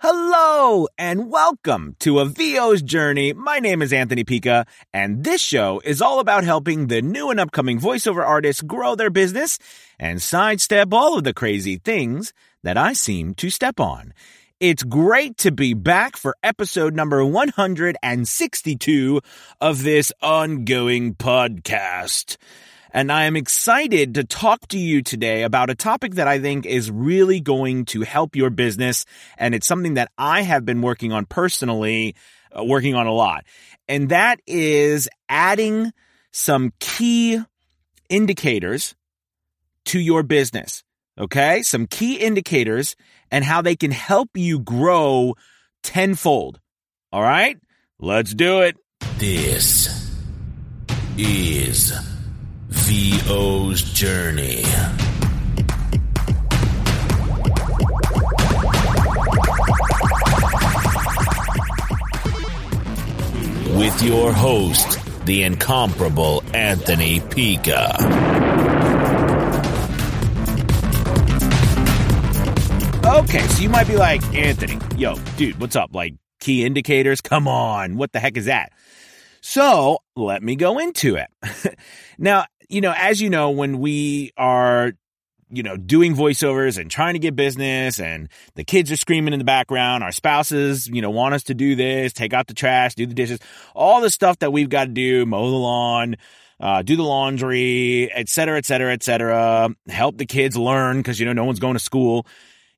Hello and welcome to a VO's journey. My name is Anthony Pica, and this show is all about helping the new and upcoming voiceover artists grow their business and sidestep all of the crazy things that I seem to step on. It's great to be back for episode number 162 of this ongoing podcast and I am excited to talk to you today about a topic that I think is really going to help your business. And it's something that I have been working on personally, uh, working on a lot. And that is adding some key indicators to your business. Okay. Some key indicators and how they can help you grow tenfold. All right. Let's do it. This is VO's Journey. With your host, the incomparable Anthony Pica. Okay, so you might be like, Anthony, yo, dude, what's up? Like, key indicators? Come on, what the heck is that? So let me go into it. now, you know, as you know, when we are you know, doing voiceovers and trying to get business and the kids are screaming in the background. Our spouses, you know, want us to do this, take out the trash, do the dishes, all the stuff that we've got to do, mow the lawn, uh, do the laundry, et cetera, et cetera, et cetera. Help the kids learn because, you know, no one's going to school.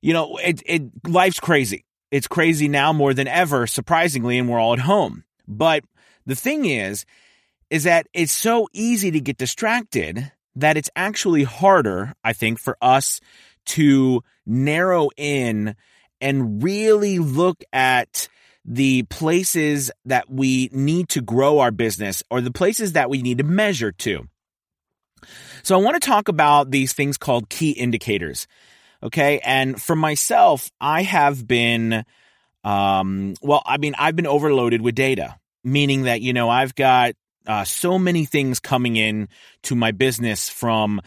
You know, it, it, life's crazy. It's crazy now more than ever, surprisingly, and we're all at home. But the thing is, is that it's so easy to get distracted that it's actually harder, I think, for us to narrow in and really look at the places that we need to grow our business or the places that we need to measure to. So I want to talk about these things called key indicators. Okay. And for myself, I have been, um, well, I mean, I've been overloaded with data, meaning that, you know, I've got uh, so many things coming in to my business from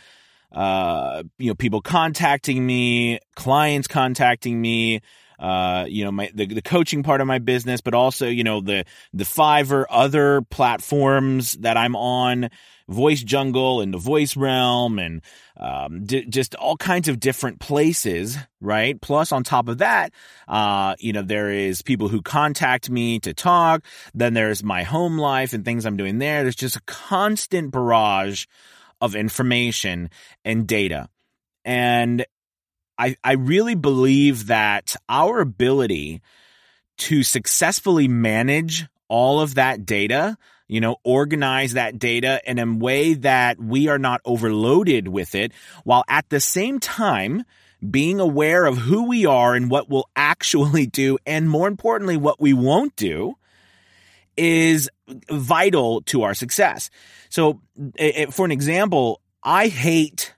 uh, you know people contacting me, clients contacting me, uh, you know my the, the coaching part of my business, but also you know the the Fiverr other platforms that I'm on, Voice Jungle and the Voice Realm, and um, d- just all kinds of different places, right? Plus, on top of that, uh, you know, there is people who contact me to talk. Then there's my home life and things I'm doing there. There's just a constant barrage of information and data. And I, I really believe that our ability to successfully manage all of that data you know, organize that data in a way that we are not overloaded with it while at the same time being aware of who we are and what we'll actually do. And more importantly, what we won't do is vital to our success. So for an example, I hate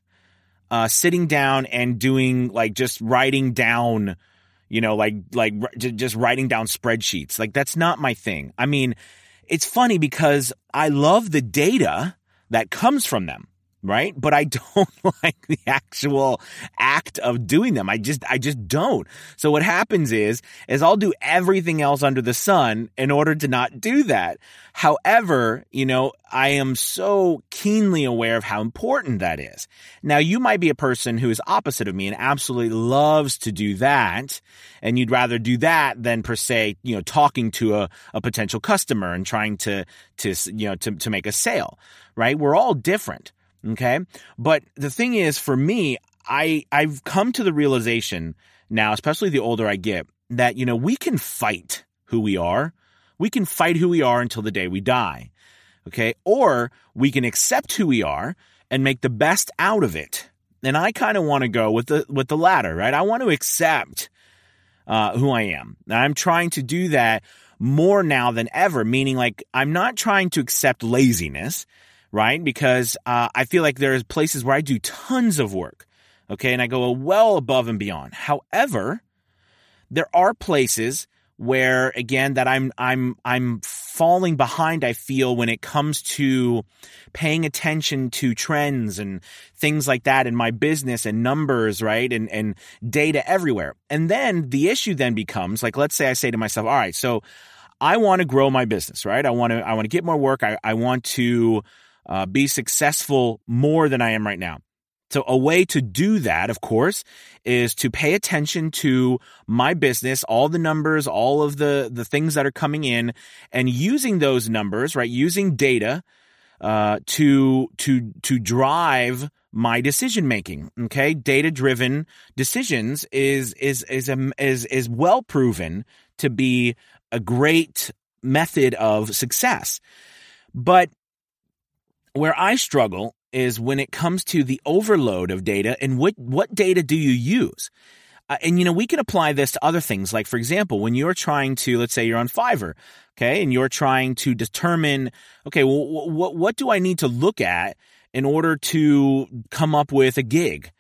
uh, sitting down and doing like just writing down, you know, like, like just writing down spreadsheets. Like that's not my thing. I mean, it's funny because I love the data that comes from them right? But I don't like the actual act of doing them. I just, I just don't. So what happens is, is I'll do everything else under the sun in order to not do that. However, you know, I am so keenly aware of how important that is. Now, you might be a person who is opposite of me and absolutely loves to do that. And you'd rather do that than per se, you know, talking to a, a potential customer and trying to, to, you know, to, to make a sale, right? We're all different. Okay. But the thing is, for me, I, I've come to the realization now, especially the older I get, that, you know, we can fight who we are. We can fight who we are until the day we die. Okay. Or we can accept who we are and make the best out of it. And I kind of want to go with the, with the latter, right? I want to accept, uh, who I am. Now, I'm trying to do that more now than ever, meaning like I'm not trying to accept laziness right? Because uh, I feel like there's places where I do tons of work, okay, and I go well above and beyond. However, there are places where again that I'm I'm I'm falling behind, I feel, when it comes to paying attention to trends and things like that in my business and numbers, right? And, and data everywhere. And then the issue then becomes like, let's say I say to myself, all right, so I want to grow my business, right? I want to, I want to get more work. I, I want to uh, be successful more than I am right now. So a way to do that, of course, is to pay attention to my business, all the numbers, all of the, the things that are coming in and using those numbers, right? Using data, uh, to, to, to drive my decision making. Okay. Data driven decisions is, is, is, a, is, is well proven to be a great method of success. But where I struggle is when it comes to the overload of data and what, what data do you use? Uh, and you know, we can apply this to other things. Like, for example, when you're trying to, let's say you're on Fiverr, okay, and you're trying to determine, okay, well, what, what do I need to look at in order to come up with a gig?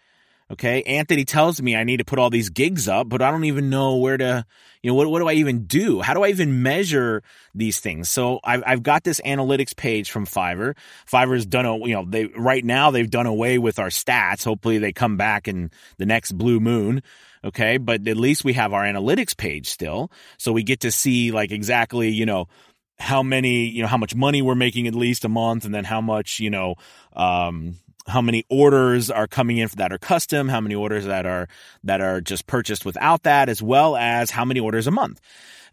Okay. Anthony tells me I need to put all these gigs up, but I don't even know where to, you know, what, what do I even do? How do I even measure these things? So I've, I've got this analytics page from Fiverr. Fiverr's done, a, you know, they, right now they've done away with our stats. Hopefully they come back in the next blue moon. Okay. But at least we have our analytics page still. So we get to see like exactly, you know, how many, you know, how much money we're making at least a month and then how much, you know, um, how many orders are coming in that are custom, how many orders that are that are just purchased without that, as well as how many orders a month.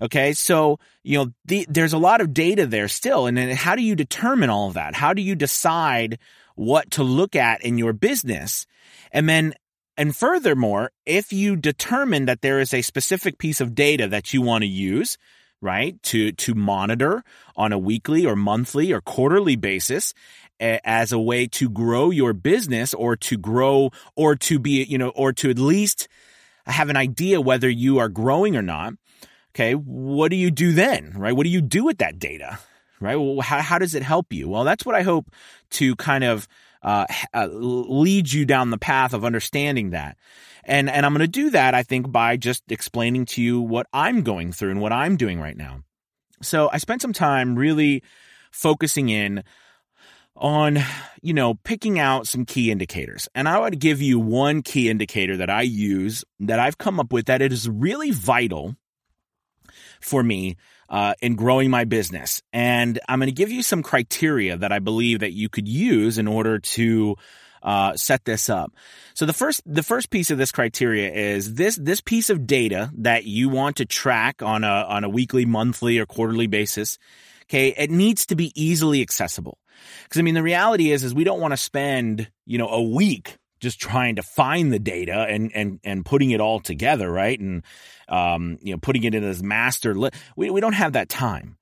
Okay, so you know the, there's a lot of data there still, and then how do you determine all of that? How do you decide what to look at in your business? And then, and furthermore, if you determine that there is a specific piece of data that you want to use, right, to to monitor on a weekly or monthly or quarterly basis, as a way to grow your business or to grow or to be, you know, or to at least have an idea whether you are growing or not. Okay. What do you do then? Right. What do you do with that data? Right. Well, how, how does it help you? Well, that's what I hope to kind of uh, uh, lead you down the path of understanding that. And, and I'm going to do that, I think, by just explaining to you what I'm going through and what I'm doing right now. So I spent some time really focusing in on, you know, picking out some key indicators. And I would give you one key indicator that I use that I've come up with that it is really vital for me uh, in growing my business. And I'm going to give you some criteria that I believe that you could use in order to uh, set this up. So the first the first piece of this criteria is this this piece of data that you want to track on a on a weekly, monthly, or quarterly basis. Okay, it needs to be easily accessible. Because I mean, the reality is, is we don't want to spend, you know, a week just trying to find the data and and and putting it all together, right? And um, you know, putting it in this master list. We we don't have that time.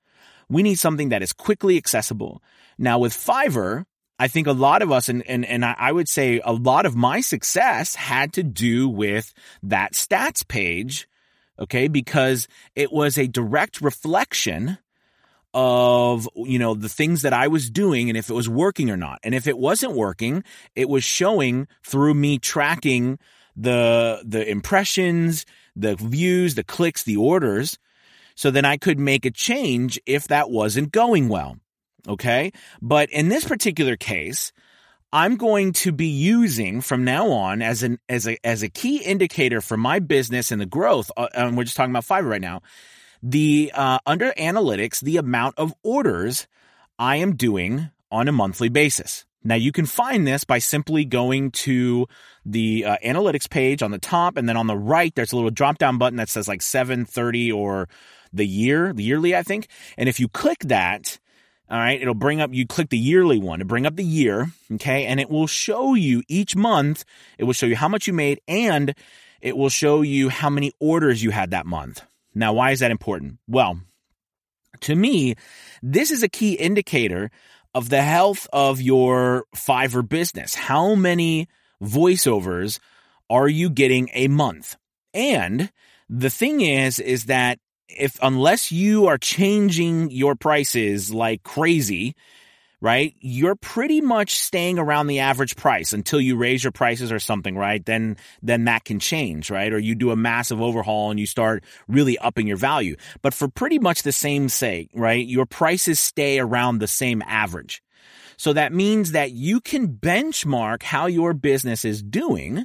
We need something that is quickly accessible. Now with Fiverr, I think a lot of us, and, and, and I would say a lot of my success had to do with that stats page. Okay. Because it was a direct reflection of you know the things that I was doing and if it was working or not. And if it wasn't working, it was showing through me tracking the the impressions, the views, the clicks, the orders. So then I could make a change if that wasn't going well. Okay? But in this particular case, I'm going to be using from now on as an as a as a key indicator for my business and the growth. Uh, and we're just talking about Fiverr right now the uh, under analytics the amount of orders I am doing on a monthly basis. Now you can find this by simply going to the uh, analytics page on the top, and then on the right there's a little drop down button that says like 730 or the year, the yearly, I think. And if you click that, all right, it'll bring up, you click the yearly one to bring up the year, okay, and it will show you each month, it will show you how much you made and it will show you how many orders you had that month. Now, why is that important? Well, to me, this is a key indicator of the health of your Fiverr business. How many voiceovers are you getting a month? And the thing is, is that if unless you are changing your prices like crazy, right? You're pretty much staying around the average price until you raise your prices or something, right? Then, then that can change, right? Or you do a massive overhaul and you start really upping your value. But for pretty much the same sake, right? Your prices stay around the same average. So that means that you can benchmark how your business is doing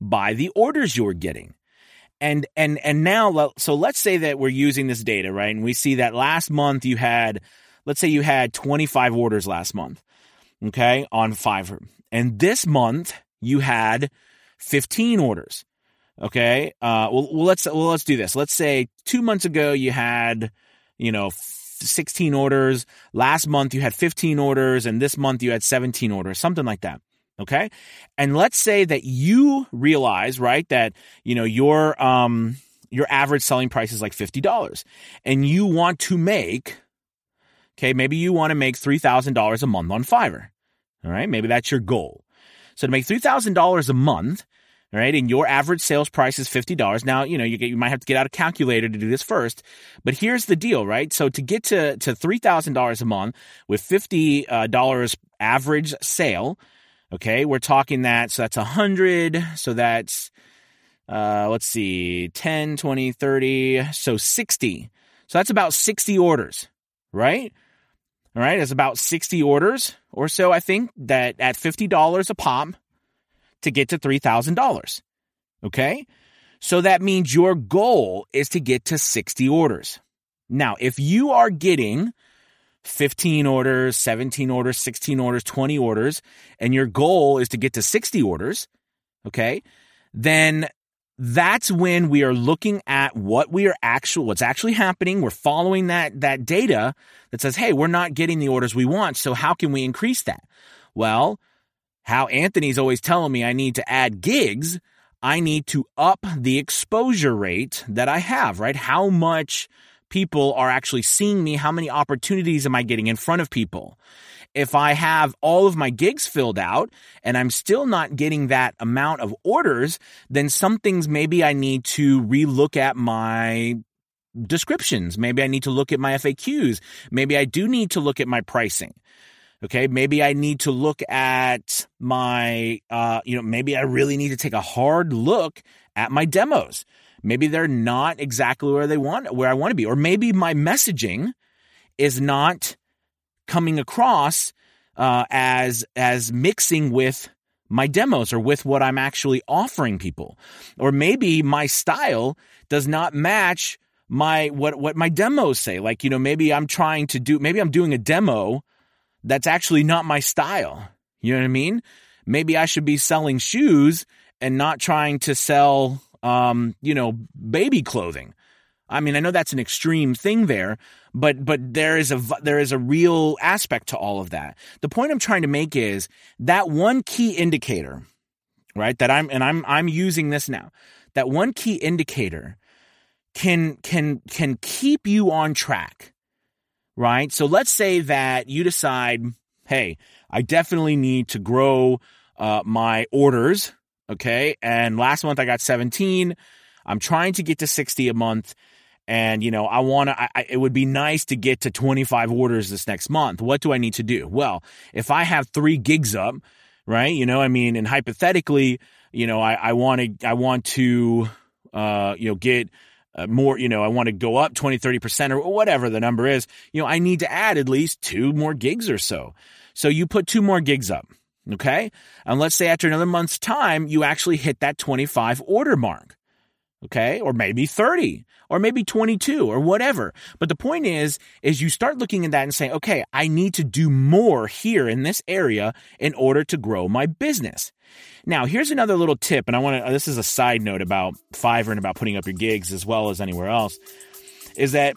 by the orders you're getting. And, and, and now, so let's say that we're using this data, right? And we see that last month you had let's say you had 25 orders last month, okay, on Fiverr. And this month you had 15 orders. Okay. Uh, well, well, let's, well, let's do this. Let's say two months ago you had, you know, 16 orders. Last month you had 15 orders and this month you had 17 orders, something like that. Okay. And let's say that you realize, right, that, you know, your, um, your average selling price is like $50 and you want to make Okay, maybe you want to make $3,000 a month on Fiverr. All right, maybe that's your goal. So to make $3,000 a month, all right, and your average sales price is $50. Now, you know, you, get, you might have to get out a calculator to do this first, but here's the deal, right? So to get to, to $3,000 a month with $50 uh, average sale, okay, we're talking that, so that's 100, so that's, uh, let's see, 10, 20, 30, so 60. So that's about 60 orders, right? All right, it's about 60 orders or so, I think, that at $50 a pop to get to $3,000. Okay? So that means your goal is to get to 60 orders. Now, if you are getting 15 orders, 17 orders, 16 orders, 20 orders, and your goal is to get to 60 orders, okay, then that's when we are looking at what we are actual what's actually happening. We're following that that data that says hey we're not getting the orders we want so how can we increase that? Well how anthony's always telling me i need to add gigs i need to up the exposure rate that i have right? How much people are actually seeing me how many opportunities am i getting in front of people if I have all of my gigs filled out and I'm still not getting that amount of orders, then some things maybe I need to relook at my descriptions. Maybe I need to look at my FAQs. Maybe I do need to look at my pricing. Okay. Maybe I need to look at my, uh, you know, maybe I really need to take a hard look at my demos. Maybe they're not exactly where they want, where I want to be. Or maybe my messaging is not coming across uh, as as mixing with my demos or with what I'm actually offering people. Or maybe my style does not match my what what my demos say. Like, you know, maybe I'm trying to do maybe I'm doing a demo that's actually not my style. You know what I mean? Maybe I should be selling shoes and not trying to sell um, you know, baby clothing. I mean, I know that's an extreme thing there, but but there is a there is a real aspect to all of that. The point I'm trying to make is that one key indicator, right? That I'm and I'm I'm using this now. That one key indicator can can can keep you on track. Right? So let's say that you decide, "Hey, I definitely need to grow uh, my orders, okay? And last month I got 17. I'm trying to get to 60 a month and you know i want to it would be nice to get to 25 orders this next month. What do i need to do? Well if i have three gigs up right you know i mean and hypothetically you know i want to i want to uh you know get uh, more you know i want to go up 20 30% or whatever the number is you know i need to add at least two more gigs or so. So you put two more gigs up okay? And let's say after another month's time you actually hit that 25 order mark okay? Or maybe 30 or maybe 22 or whatever. But the point is is you start looking at that and saying okay i need to do more here in this area in order to grow my business. Now here's another little tip and i want to this is a side note about fiverr and about putting up your gigs as well as anywhere else is that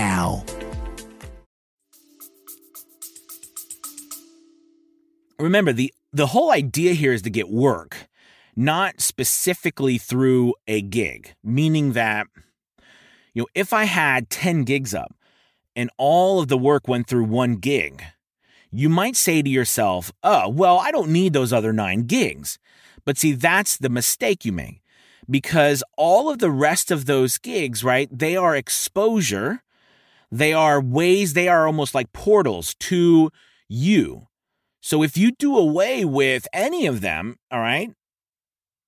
now. Remember, the, the whole idea here is to get work, not specifically through a gig, meaning that, you know, if I had 10 gigs up and all of the work went through one gig, you might say to yourself, oh, well, I don't need those other nine gigs. But see, that's the mistake you make because all of the rest of those gigs, right, they are exposure they are ways, they are almost like portals to you. So if you do away with any of them, all right,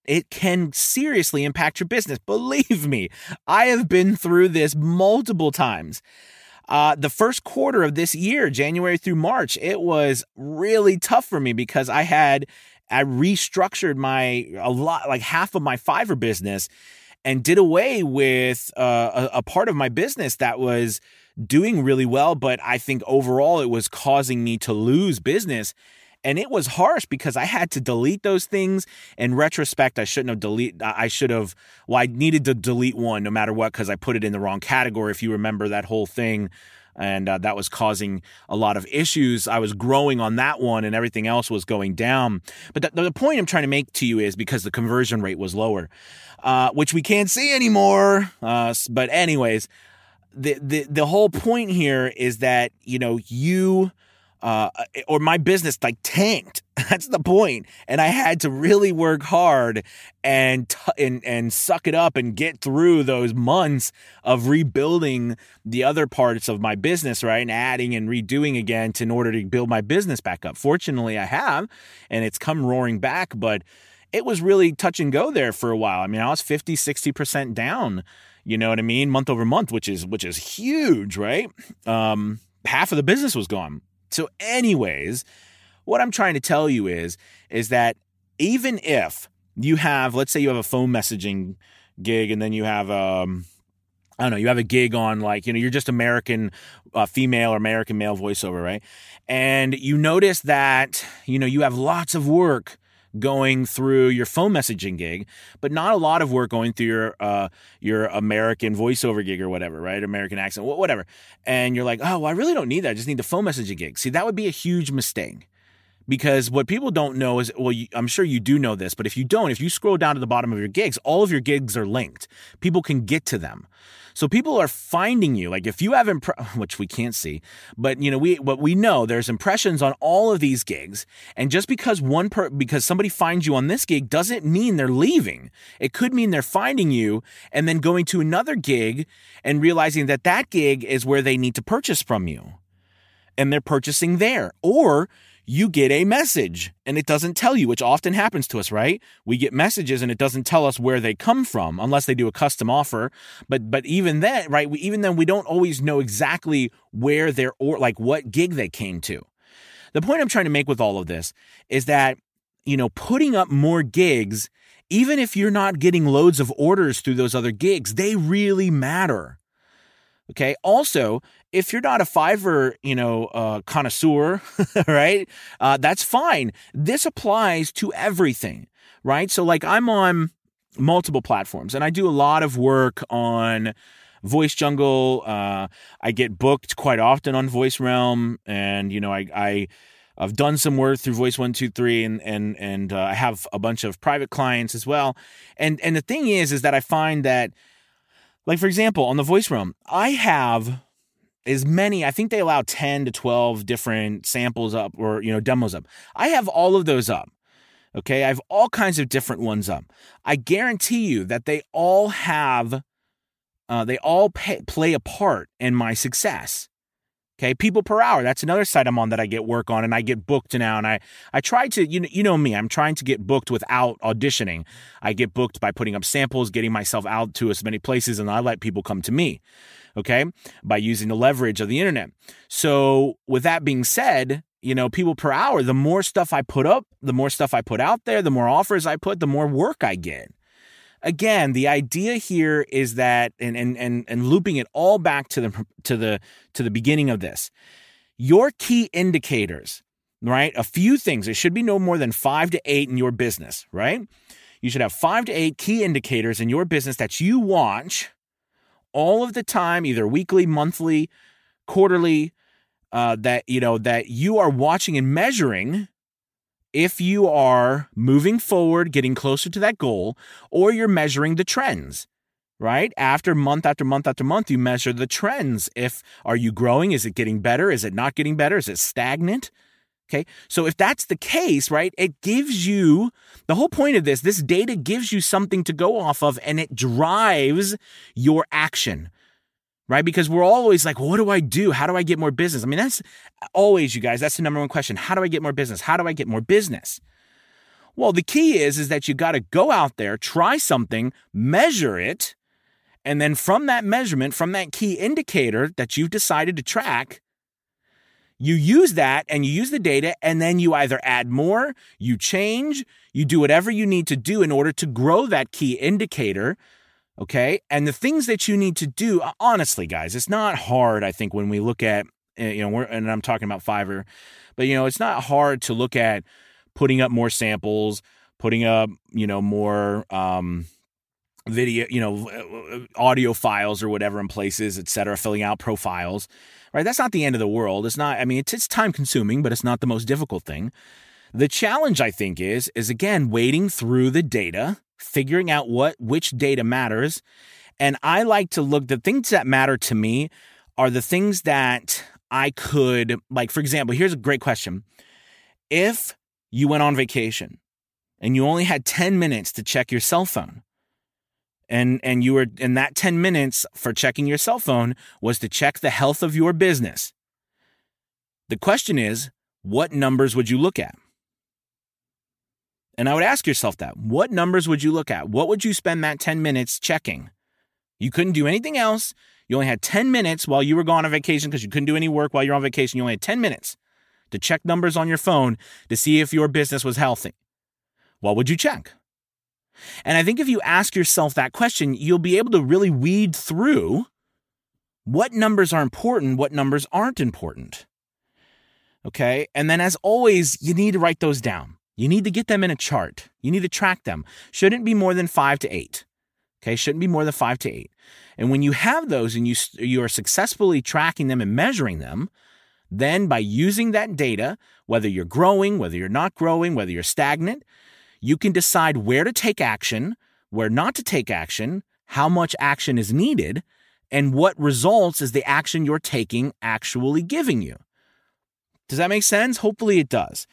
it can seriously impact your business. Believe me, I have been through this multiple times. Uh, the first quarter of this year, January through March, it was really tough for me because I had I restructured my a lot like half of my Fiverr business and did away with uh, a, a part of my business that was doing really well, but I think overall it was causing me to lose business. And it was harsh because I had to delete those things. In retrospect, I shouldn't have delete. I should have. Well, I needed to delete one no matter what because I put it in the wrong category. If you remember that whole thing, and uh, that was causing a lot of issues. I was growing on that one, and everything else was going down. But the, the point I'm trying to make to you is because the conversion rate was lower, uh, which we can't see anymore. Uh, but anyways, the, the the whole point here is that you know you uh, or my business like tanked. That's the point, and I had to really work hard and t- and and suck it up and get through those months of rebuilding the other parts of my business, right, and adding and redoing again to, in order to build my business back up. Fortunately, I have, and it's come roaring back, but it was really touch and go there for a while. I mean, I was 50, 60% down you know what I mean? Month over month, which is which is huge, right? Um, half of the business was gone. So, anyways, what I'm trying to tell you is is that even if you have, let's say you have a phone messaging gig, and then you have um, I don't know, you have a gig on like, you know, you're just American uh, female or American male voiceover, right? And you notice that, you know, you have lots of work going through your phone messaging gig, but not a lot of work going through your uh, your American voiceover gig or whatever, right? American accent, whatever. And you're like, oh, well, I really don't need that. I just need the phone messaging gig. See, that would be a huge mistake because what people don't know is well you, i'm sure you do know this but if you don't if you scroll down to the bottom of your gigs all of your gigs are linked people can get to them so people are finding you. Like if you have impre- which we can't see, but you know we what we know there's impressions on all of these gigs, and just because one per because somebody finds you on this gig doesn't mean they're leaving. It could mean they're finding you and then going to another gig and realizing that that gig is where they need to purchase from you, and they're purchasing there, or you get a message and it doesn't tell you, which often happens to us, right? We get messages and it doesn't tell us where they come from unless they do a custom offer. But but even then, right? We, even then, we don't always know exactly where they're or like what gig they came to. The point I'm trying to make with all of this is that you know putting up more gigs, even if you're not getting loads of orders through those other gigs, they really matter. Okay. Also, if you're not a Fiverr, you know, uh, connoisseur, right? Uh, that's fine. This applies to everything, right? So, like, I'm on multiple platforms, and I do a lot of work on Voice Jungle. Uh, I get booked quite often on Voice Realm, and you know, I, I I've done some work through Voice One Two Three, and and and uh, I have a bunch of private clients as well. And and the thing is, is that I find that like, for example, on the voice realm, I have as many, I think they allow 10 to 12 different samples up or, you know, demos up. I have all of those up. Okay. I have all kinds of different ones up. I guarantee you that they all have, uh, they all pay, play a part in my success. Okay, people per hour. That's another site I'm on that I get work on and I get booked now. And I, I try to, you know, you know me, I'm trying to get booked without auditioning. I get booked by putting up samples, getting myself out to as many places, and I let people come to me. Okay, by using the leverage of the internet. So, with that being said, you know, people per hour, the more stuff I put up, the more stuff I put out there, the more offers I put, the more work I get again, the idea here is that, and and and and looping it all back to the to the to the beginning of this, your key indicators, right? A few things. It should be no more than five to eight in your business, right? You should have five to eight key indicators in your business that you watch all of the time, either weekly, monthly, quarterly. Uh, that you know that you are watching and measuring if you are moving forward, getting closer to that goal, or you're measuring the trends, right? After month after month after month, you measure the trends. If are you growing? Is it getting better? Is it not getting better? Is it stagnant? Okay. So if that's the case, right, it gives you the whole point of this, this data gives you something to go off of and it drives your action right? Because we're always like, what do I do? How do I get more business? I mean, that's always, you guys, that's the number one question. How do I get more business? How do I get more business? Well, the key is, is that you got to go out there, try something, measure it, and then from that measurement, from that key indicator that you've decided to track, you use that and you use the data, and then you either add more, you change, you do whatever you need to do in order to grow that key indicator Okay. And the things that you need to do, honestly, guys, it's not hard, I think, when we look at, eh, you know, and I'm talking about Fiverr, but, you know, it's not hard to look at putting up more samples, putting up, you know, more, um, video, you know, uh, audio files or whatever in places, etc filling out profiles, right? That's not the end of the world. It's not, I mean, it's, it's time consuming, but it's not the most difficult thing. The challenge, I think, is, is again, wading through the data figuring out what which data matters. And I like to look the things that matter to me are the things that I could like for example, here's a great question. If you went on vacation and you only had 10 minutes to check your cell phone, and and you were in that 10 minutes for checking your cell phone was to check the health of your business. The question is, what numbers would you look at? And I would ask yourself that. What numbers would you look at? What would you spend that 10 minutes checking? You couldn't do anything else. You only had 10 minutes while you were gone on vacation because you couldn't do any work while you're on vacation. You only had 10 minutes to check numbers on your phone to see if your business was healthy. What would you check? And I think if you ask yourself that question, you'll be able to really weed through what numbers are important, what numbers aren't important. Okay. And then, as always, you need to write those down. You need to get them in a chart. You need to track them. Shouldn't be more than five to eight. Okay, shouldn't be more than five to eight. And when you have those and you you are successfully tracking them and measuring them, then by using that data, whether you're growing, whether you're not growing, whether you're stagnant, you can decide where to take action, where not to take action, how much action is needed, and what results is the action you're taking actually giving you. Does that make sense? Hopefully it does.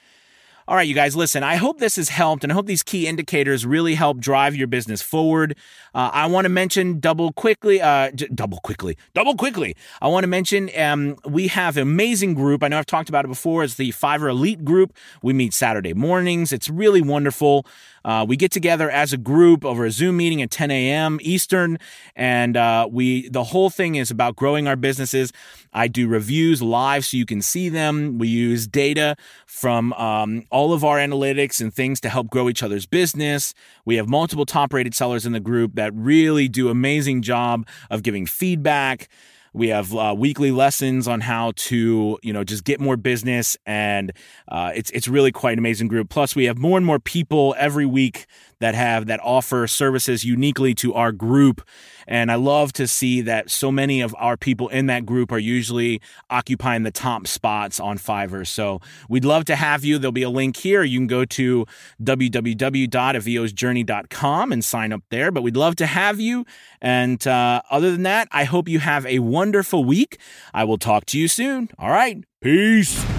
All right, you guys, listen, I hope this has helped and I hope these key indicators really help drive your business forward. Uh, I want to mention double quickly, uh, double quickly, double quickly. I want to mention um, we have an amazing group. I know I've talked about it before. It's the Fiverr Elite group. We meet Saturday mornings. It's really wonderful. Uh, we get together as a group over a Zoom meeting at 10 a.m. Eastern, and uh, we the whole thing is about growing our businesses. I do reviews live so you can see them. We use data from um, all of our analytics and things to help grow each other's business. We have multiple top rated sellers in the group that really do amazing job of giving feedback. We have uh, weekly lessons on how to, you know, just get more business, and uh, it's it's really quite an amazing group. Plus, we have more and more people every week that have that offer services uniquely to our group. And I love to see that so many of our people in that group are usually occupying the top spots on Fiverr. So we'd love to have you. There'll be a link here. You can go to www.avosjourney.com and sign up there. But we'd love to have you. And uh, other than that, I hope you have a wonderful week. I will talk to you soon. All right. Peace.